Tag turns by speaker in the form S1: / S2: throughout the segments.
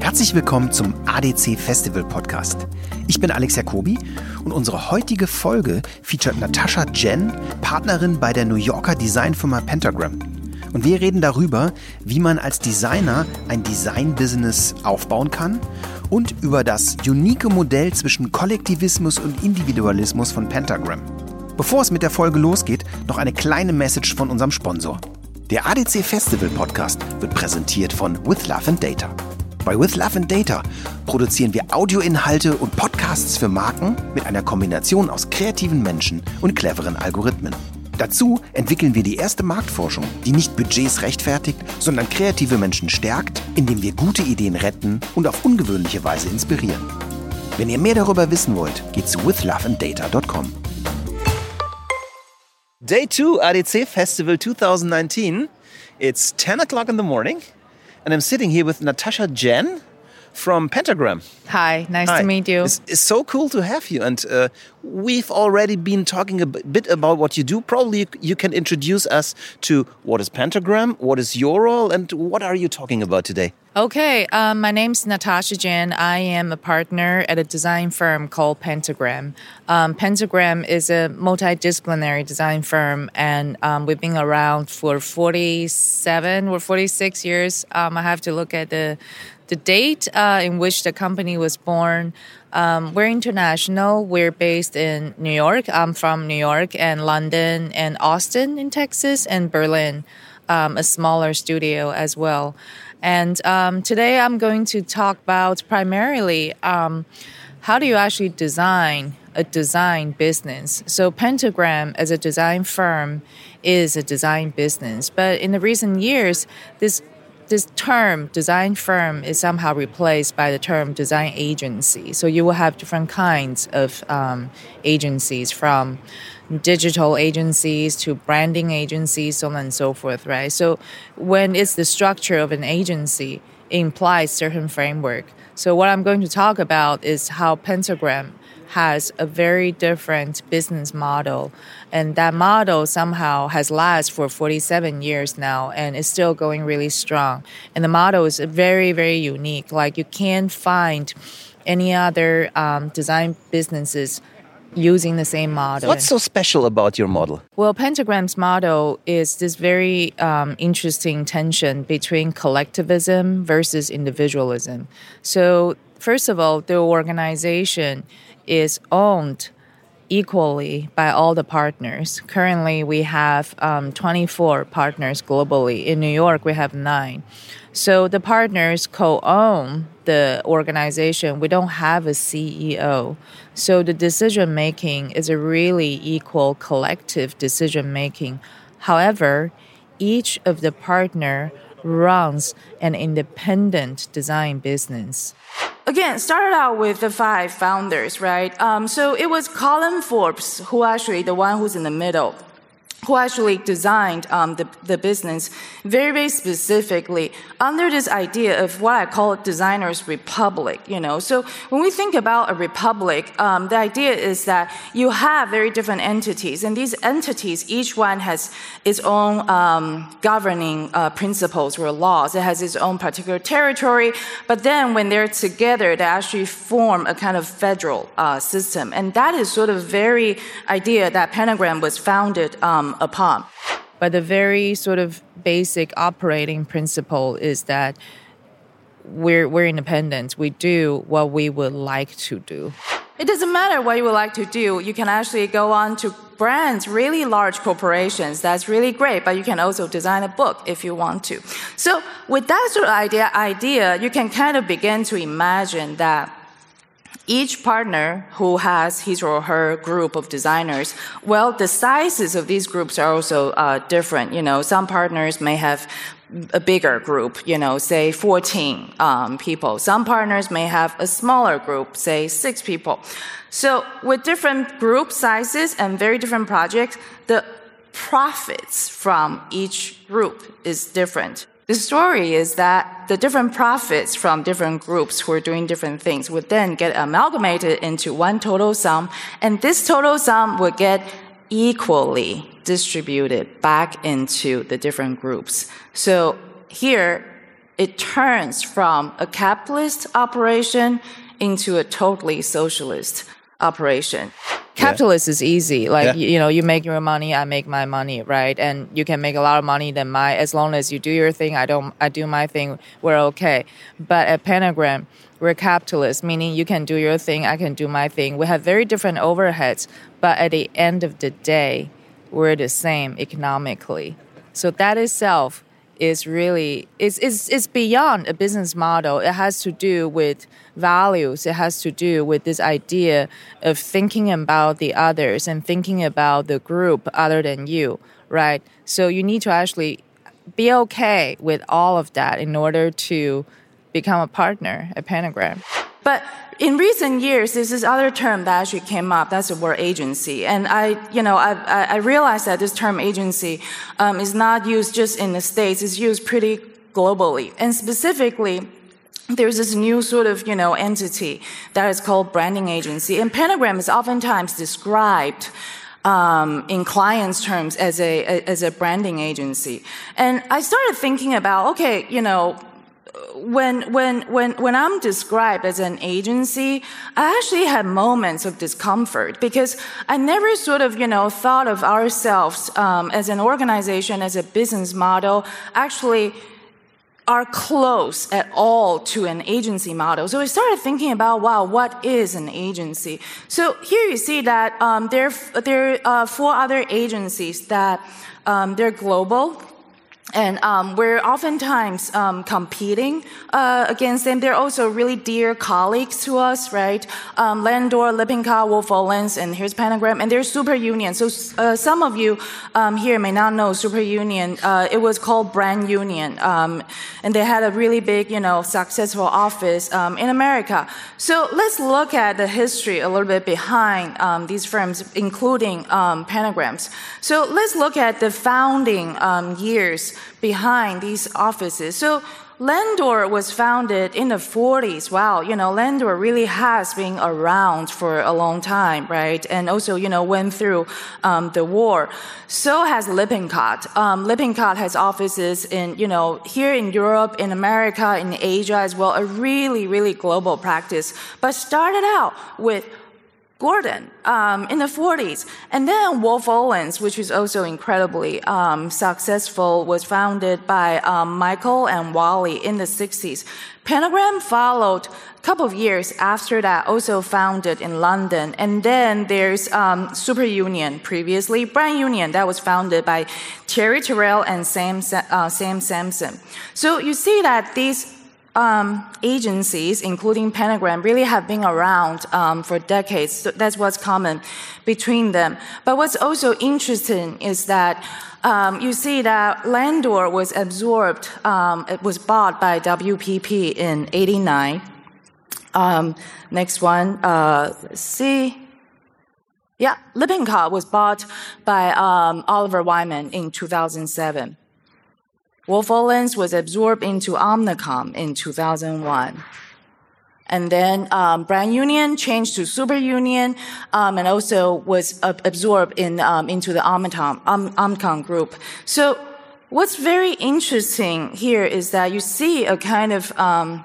S1: Herzlich willkommen zum ADC Festival Podcast. Ich bin Alex Jacobi und unsere heutige Folge featuret Natascha Jen, Partnerin bei der New Yorker Designfirma Pentagram. Und wir reden darüber, wie man als Designer ein Design-Business aufbauen kann und über das unique Modell zwischen Kollektivismus und Individualismus von Pentagram. Bevor es mit der Folge losgeht, noch eine kleine Message von unserem Sponsor. Der ADC Festival Podcast wird präsentiert von With Love and Data. Bei With Love and Data produzieren wir Audioinhalte und Podcasts für Marken mit einer Kombination aus kreativen Menschen und cleveren Algorithmen. Dazu entwickeln wir die erste Marktforschung, die nicht Budgets rechtfertigt, sondern kreative Menschen stärkt, indem wir gute Ideen retten und auf ungewöhnliche Weise inspirieren. Wenn ihr mehr darüber wissen wollt, geht zu withloveanddata.com. Day 2 ADC Festival 2019. It's 10 o'clock in the morning and I'm sitting here with Natasha Jen from Pentagram.
S2: Hi, nice
S1: Hi.
S2: to meet you.
S1: It's, it's so cool to have you. And uh, we've already been talking a bit about what you do. Probably you, you can introduce us to what is Pentagram, what is your role, and what are you talking about today?
S2: Okay, um, my name's Natasha Jen. I am a partner at a design firm called Pentagram. Um, Pentagram is a multidisciplinary design firm, and um, we've been around for 47 or 46 years. Um, I have to look at the the date uh, in which the company was born. Um, we're international. We're based in New York. I'm from New York and London and Austin in Texas and Berlin, um, a smaller studio as well. And um, today I'm going to talk about primarily um, how do you actually design a design business. So Pentagram as a design firm is a design business, but in the recent years, this this term design firm is somehow replaced by the term design agency. So you will have different kinds of um, agencies from digital agencies to branding agencies, so on and so forth, right? So when it's the structure of an agency, it implies certain framework. So what I'm going to talk about is how Pentagram has a very different business model. And that model somehow has lasted for 47 years now and is still going really strong. And the model is very, very unique. Like you can't find any other um, design businesses using the same model.
S1: What's so special about your model?
S2: Well, Pentagram's model is this very um, interesting tension between collectivism versus individualism. So, first of all, the organization is owned equally by all the partners. Currently, we have um, 24 partners globally. In New York, we have nine. So the partners co own the organization. We don't have a CEO. So the decision making is a really equal collective decision making. However, each of the partner runs an independent design business. Again started out with the five founders right? Um, so it was colin forbes who actually the one who's in the middle who actually designed um, the, the business very, very specifically under this idea of what I call designer's republic, you know. So when we think about a republic, um, the idea is that you have very different entities, and these entities, each one has its own um, governing uh, principles or laws. It has its own particular territory, but then when they're together, they actually form a kind of federal uh, system. And that is sort of very idea that Pentagram was founded um, upon. But the very sort of basic operating principle is that we're, we're independent. We do what we would like to do. It doesn't matter what you would like to do. You can actually go on to brands, really large corporations. That's really great, but you can also design a book if you want to. So with that sort of idea, idea, you can kind of begin to imagine that each partner who has his or her group of designers, well, the sizes of these groups are also uh, different. You know, some partners may have a bigger group, you know, say 14 um, people. Some partners may have a smaller group, say six people. So with different group sizes and very different projects, the profits from each group is different. The story is that the different profits from different groups who are doing different things would then get amalgamated into one total sum, and this total sum would get equally distributed back into the different groups. So here, it turns from a capitalist operation into a totally socialist operation.
S3: Capitalist yeah. is easy. Like, yeah. you know, you make your money, I make my money, right? And you can make a lot of money than my, as long as you do your thing, I don't, I do my thing, we're okay. But at Pentagram, we're capitalist, meaning you can do your thing, I can do my thing. We have very different overheads, but at the end of the day, we're the same economically. So that itself is really is is is beyond a business model. It has to do with values. It has to do with this idea of thinking about the others and thinking about the group other than you, right? So you need to actually be okay with all of that in order to become a partner at Pentagram.
S2: But in recent years, there's this other term that actually came up. That's the word agency. And I, you know, I, I realized that this term agency um, is not used just in the States. It's used pretty globally. And specifically, there's this new sort of, you know, entity that is called branding agency. And Pentagram is oftentimes described um, in clients' terms as a as a branding agency. And I started thinking about, okay, you know, when when when when I'm described as an agency, I actually had moments of discomfort because I never sort of you know thought of ourselves um, as an organization as a business model actually are close at all to an agency model. So I started thinking about, wow, what is an agency? So here you see that um, there, there are four other agencies that um, they're global and um, we're oftentimes um, competing uh, against them. They're also really dear colleagues to us, right? Um, Landor, Lippincott, Wolff Olins, and here's Pentagram, and they're super union. So uh, some of you um, here may not know super union. Uh, it was called Brand Union, um, and they had a really big, you know, successful office um, in America. So let's look at the history a little bit behind these firms, including Pentagrams. So let's look at the founding years behind these offices. So Landor was founded in the 40s. Wow, you know, Landor really has been around for a long time, right? And also, you know, went through um, the war. So has Lippincott. Um, Lippincott has offices in, you know, here in Europe, in America, in Asia as well. A really, really global practice, but started out with Gordon um, in the 40s. And then Wolff Olins, which is also incredibly um, successful, was founded by um, Michael and Wally in the 60s. Pentagram followed a couple of years after that, also founded in London. And then there's um, Super Union, previously Brand Union, that was founded by Terry Terrell and Sam, uh, Sam Sampson. So you see that these um, agencies, including Pentagram, really have been around um, for decades. So that's what's common between them. But what's also interesting is that um, you see that Landor was absorbed, um, it was bought by WPP in 89. Um, next one, uh, let's see. Yeah, Lippincott was bought by um, Oliver Wyman in 2007. Wolff Olins was absorbed into Omnicom in 2001. And then um, Brand Union changed to Super Union, um, and also was absorbed in um, into the Omnicom, Omnicom group. So what's very interesting here is that you see a kind of um,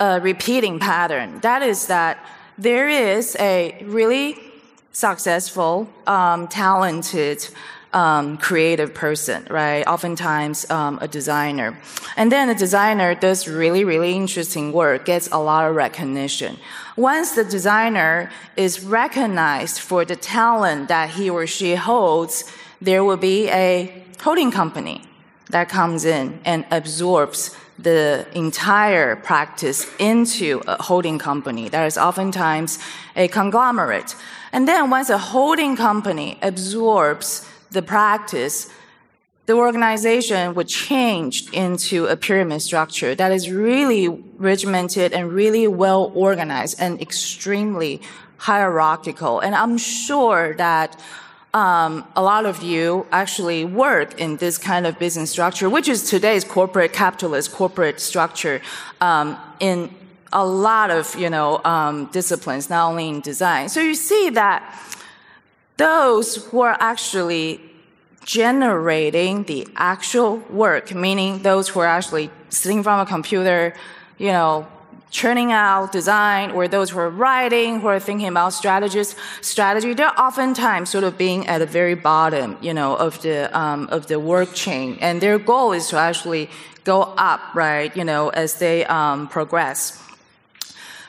S2: a repeating pattern. That is that there is a really successful, um, talented um, creative person, right? Oftentimes um, a designer. And then a designer does really, really interesting work, gets a lot of recognition. Once the designer is recognized for the talent that he or she holds, there will be a holding company that comes in and absorbs the entire practice into a holding company. That is oftentimes a conglomerate. And then once a holding company absorbs the practice, the organization would change into a pyramid structure that is really regimented and really well organized and extremely hierarchical. And I'm sure that um, a lot of you actually work in this kind of business structure, which is today's corporate capitalist corporate structure um, in a lot of you know um, disciplines, not only in design. So you see that those who are actually generating the actual work, meaning those who are actually sitting from a computer, you know, churning out design, or those who are writing, who are thinking about strategies, strategy, they're oftentimes sort of being at the very bottom, you know, of the um, of the work chain, and their goal is to actually go up, right, you know, as they um, progress.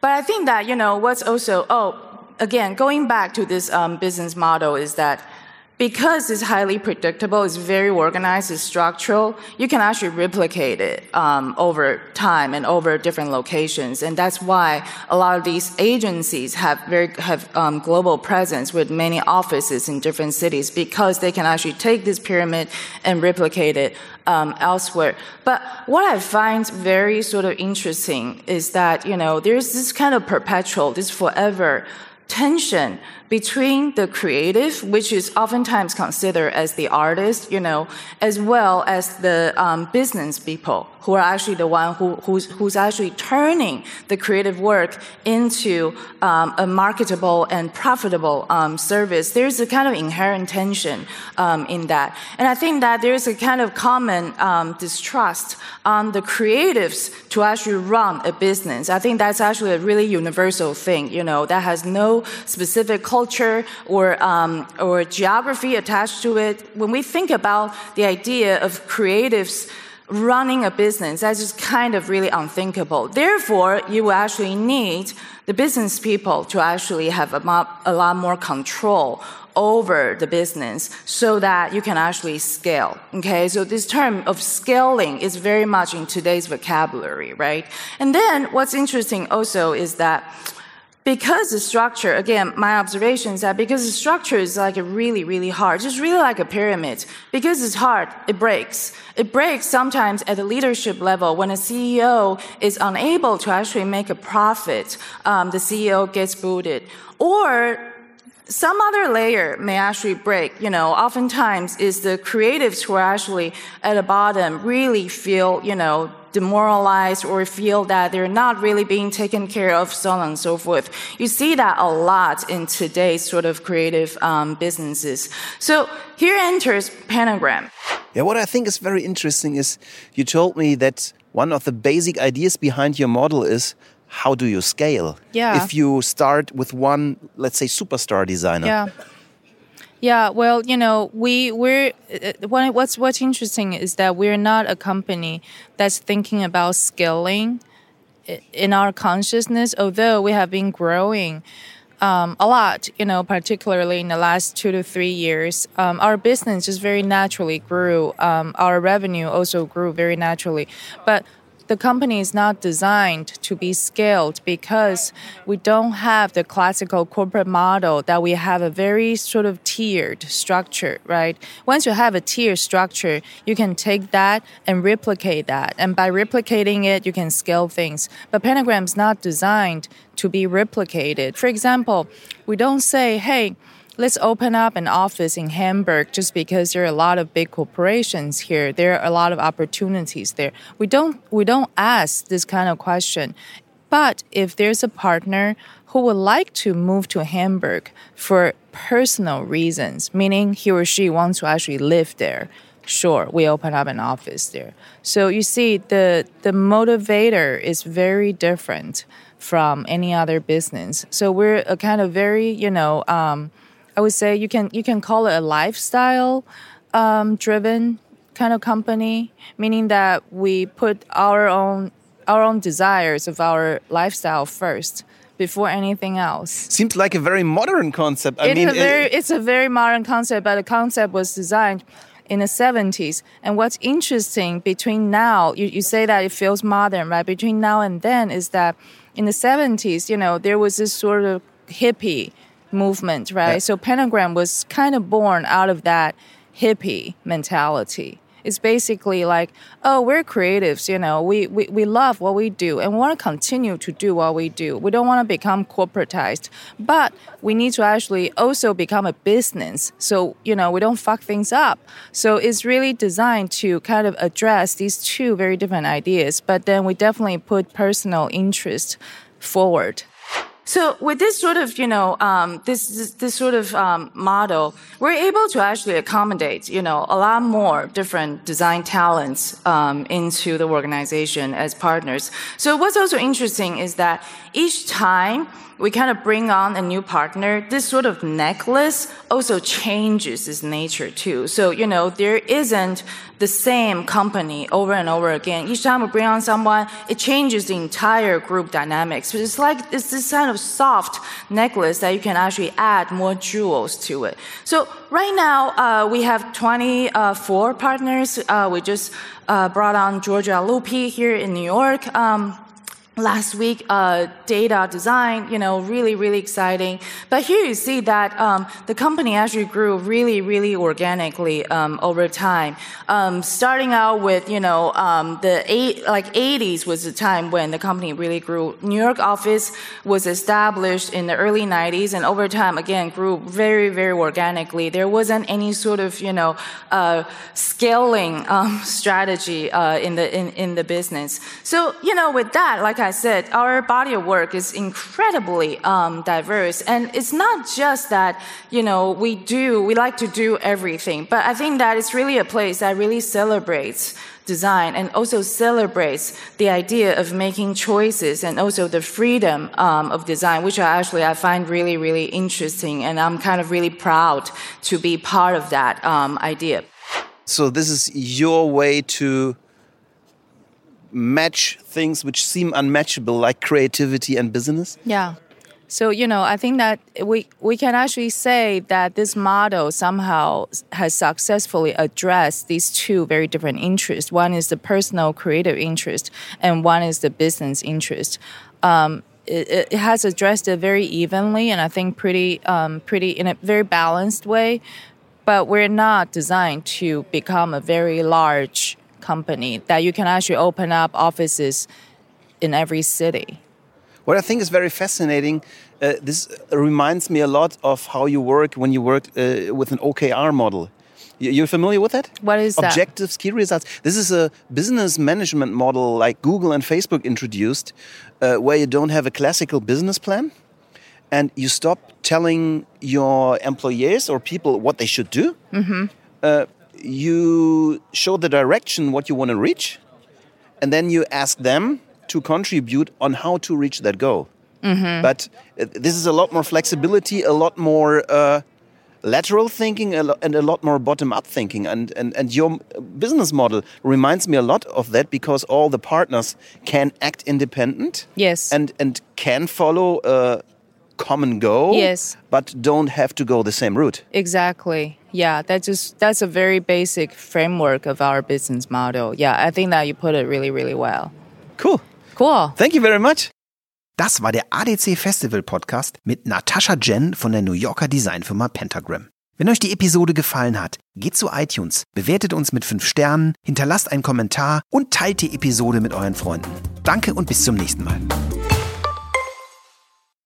S2: But I think that you know what's also oh again going back to this um, business model is that because it's highly predictable, it's very organized, it's structural, you can actually replicate it um, over time and over different locations. And that's why a lot of these agencies have very have um, global presence with many offices in different cities because they can actually take this pyramid and replicate it um, elsewhere. But what I find very sort of interesting is that you know there's this kind of perpetual, this forever tension between the creative, which is oftentimes considered as the artist, you know, as well as the um, business people who are actually the one who, who's, who's actually turning the creative work into um, a marketable and profitable um, service. There's a kind of inherent tension um, in that. And I think that there's a kind of common um, distrust on the creatives to actually run a business. I think that's actually a really universal thing, you know, that has no specific culture or, um, or geography attached to it. When we think about the idea of creatives running a business, that's just kind of really unthinkable. Therefore, you will actually need the business people to actually have a, a lot more control over the business so that you can actually scale. Okay, so this term of scaling is very much in today's vocabulary, right? And then what's interesting also is that because the structure, again, my observation is that because the structure is like a really, really hard, just really like a pyramid. Because it's hard, it breaks. It breaks sometimes at the leadership level when a CEO is unable to actually make a profit. Um, the CEO gets booted, or some other layer may actually break. You know, oftentimes is the creatives who are actually at the bottom really feel, you know, demoralized or feel that they're not really being taken care of, so on and so forth. You see that a lot in today's sort of creative um, businesses. So here enters Pentagram.
S1: Yeah, what I think is very interesting is you told me that one of the basic ideas behind your model is how do you scale?
S3: Yeah.
S1: If you start with one, let's say, superstar designer.
S3: Yeah. Yeah, well, you know, we we're uh, what's what's interesting is that we're not a company that's thinking about scaling in our consciousness. Although we have been growing um, a lot, you know, particularly in the last two to three years, um, our business just very naturally grew. Um, our revenue also grew very naturally, but the company is not designed to be scaled because we don't have the classical corporate model that we have a very sort of tiered structure, right? Once you have a tiered structure, you can take that and replicate that. And by replicating it, you can scale things. But Pentagram is not designed to be replicated. For example, we don't say, hey, let's open up an office in Hamburg just because there are a lot of big corporations here. There are a lot of opportunities there. We don't we don't ask this kind of question. But if there's a partner who would like to move to Hamburg for personal reasons, meaning he or she wants to actually live there, sure, we open up an office there. So you see, the the motivator is very different from any other business. So we're a kind of very, you know, um, I would say you can you can call it a lifestyle um, driven kind of company, meaning that we put our own our own desires of our lifestyle first before anything else.
S1: Seems like a very modern concept.
S3: I it's mean, a very, it, it's a very modern concept, but the concept was designed in the 70s. And what's interesting between now, you, you say that it feels modern, right? Between now and then is that in the 70s, you know, there was this sort of hippie movement, right? Yeah. So Pentagram was kind of born out of that hippie mentality. It's basically like, oh, we're creatives, you know, we, we, we love what we do and we want to continue to do what we do. We don't want to become corporatized, but we need to actually also become a business. So, you know, we don't fuck things up. So it's really designed to kind of address these two very different ideas, but then we definitely put personal interest forward.
S2: So with this sort of, you know, um, this, this, this sort of um, model, we're able to actually accommodate, you know, a lot more different design talents um, into the organization as partners. So what's also interesting is that each time we kind of bring on a new partner, this sort of necklace also changes its nature too. So, you know, there isn't the same company over and over again. Each time we bring on someone, it changes the entire group dynamics. So it's like, it's this kind of soft necklace that you can actually add more jewels to it. So right now, uh, we have 24 partners. Uh, we just uh, brought on Giorgia Lupi here in New York. Um, last week, uh, data design, you know, really, really exciting. But here you see that um, the company actually grew really, really organically um, over time. Um, starting out with, you know, um, the eight, like 80s was the time when the company really grew. New York office was established in the early 90s, and over time, again, grew very, very organically. There wasn't any sort of, you know, uh, scaling um, strategy uh, in the in, in the business. So, you know, with that, like I I said, our body of work is incredibly um, diverse, and it's not just that you know we do we like to do everything, but I think that it's really a place that really celebrates design and also celebrates the idea of making choices and also the freedom um, of design, which I actually I find really really interesting, and I'm kind of really proud to be part of that um, idea.
S1: So this is your way to match things which seem unmatchable, like creativity and business?
S3: Yeah. So you know, I think that we we can actually say that this model somehow has successfully addressed these two very different interests. One is the personal creative interest, and one is the business interest. Um, it, it, has addressed it very evenly, and I think pretty um, pretty in a very balanced way. But we're not designed to become a very large company that you can actually open up offices in every city.
S1: What I think is very fascinating, uh, this reminds me a lot of how you work when you work uh, with an OKR model. You're familiar with that?
S3: What is
S1: that? Objectives, key results. This is a business management model like Google and Facebook introduced, uh, where you don't have a classical business plan and you stop telling your employees or people what they should do. Mm -hmm. uh, you show the direction what you want to reach, and then you ask them to contribute on how to reach that goal. Mm -hmm. But uh, this is a lot more flexibility, a lot more uh, lateral thinking, and a lot more bottom-up thinking. And, and and your business model reminds me a lot of that because all the partners can act independent.
S3: Yes.
S1: And and can follow a common goal.
S3: Yes.
S1: But don't have to go the same route.
S3: Exactly yeah, that's just that's a very basic framework of our business model. Yeah, I think that you put it really, really well.
S1: Cool.
S3: Cool.
S1: Thank you very much. Das war der ADC Festival Podcast mit Natascha Jen von der New Yorker Designfirma Pentagram. Wenn euch die Episode gefallen hat, geht zu iTunes, bewertet uns mit 5 Sternen, hinterlasst einen Kommentar und teilt die Episode mit euren Freunden. Danke und bis zum nächsten Mal.